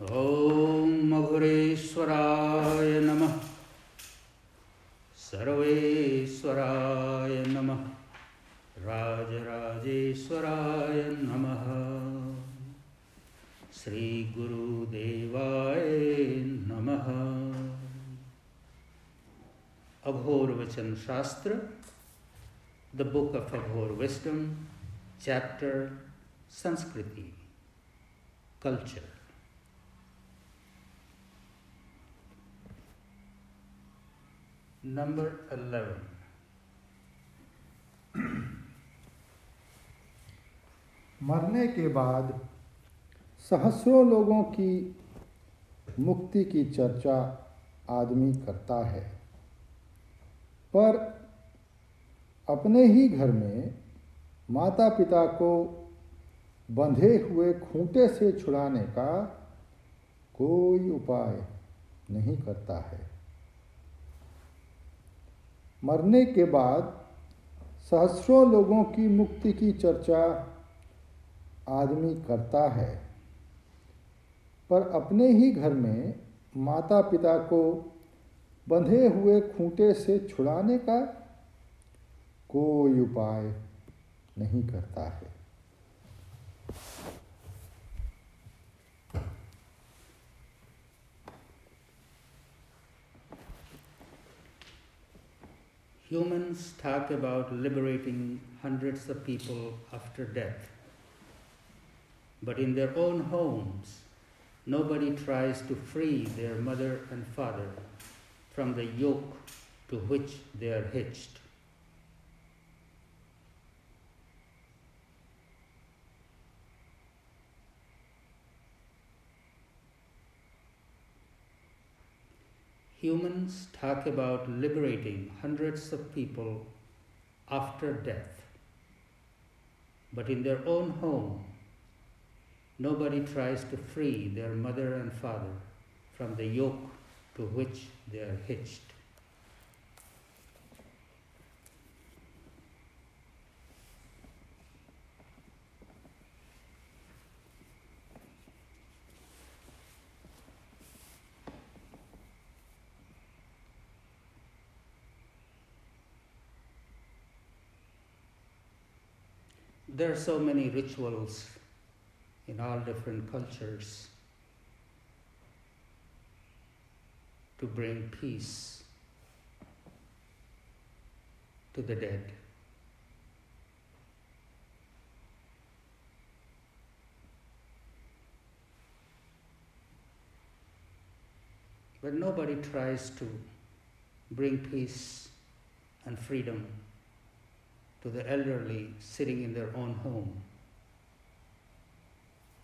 ॐ मघुरेश्वराय नमः। सर्वेश्वराय नमः। राजराजेश्वराय नमः। श्रीगुरुदेवाय नमः। Aghor Shastra the book of Aghor wisdom chapter संस्कृति कल्चर नंबर 11 मरने के बाद सहस्रों लोगों की मुक्ति की चर्चा आदमी करता है। पर अपने ही घर में माता पिता को बंधे हुए खूंटे से छुड़ाने का कोई उपाय नहीं करता है। मरने के बाद सहस्रों लोगों की मुक्ति की चर्चा आदमी करता है। पर अपने ही घर में माता पिता को बंधे हुए खूंटे से छुड़ाने का कोई उपाय नहीं करता है। Humans talk about liberating hundreds of people after death. But in their own homes, nobody tries to free their mother and father from the yoke to which they are hitched. Humans talk about liberating hundreds of people after death. But in their own home, nobody tries to free their mother and father from the yoke to which they are hitched. There are so many rituals in all different cultures to bring peace to the dead. But nobody tries to bring peace and freedom to the elderly sitting in their own home.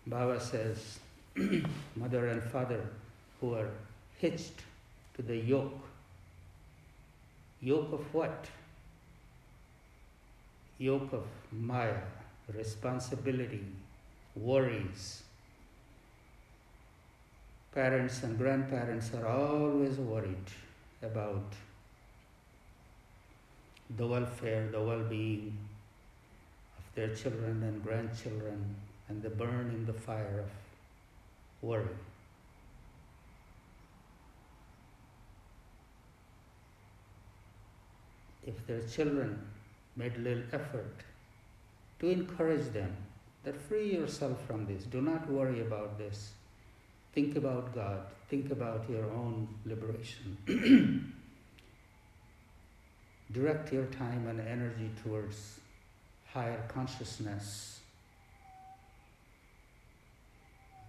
Baba says, mother and father who are hitched to the yoke. Yoke of what? Yoke of Maya, responsibility, worries. Parents and grandparents are always worried about the welfare, the well being of their children and grandchildren, and they burn in the fire of worry. If their children made little effort to encourage them that free yourself from this, do not worry about this, think about God, think about your own liberation. direct your time and energy towards higher consciousness.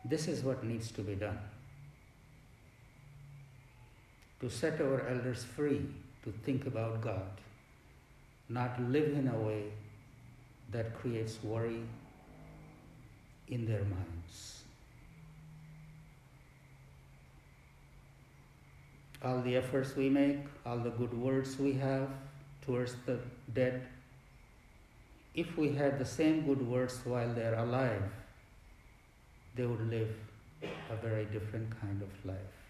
This is what needs to be done. To set our elders free to think about God, not live in a way that creates worry in their minds. All the efforts we make, all the good words we have, towards the dead, if we had the same good words while they're alive, they would live a very different kind of life.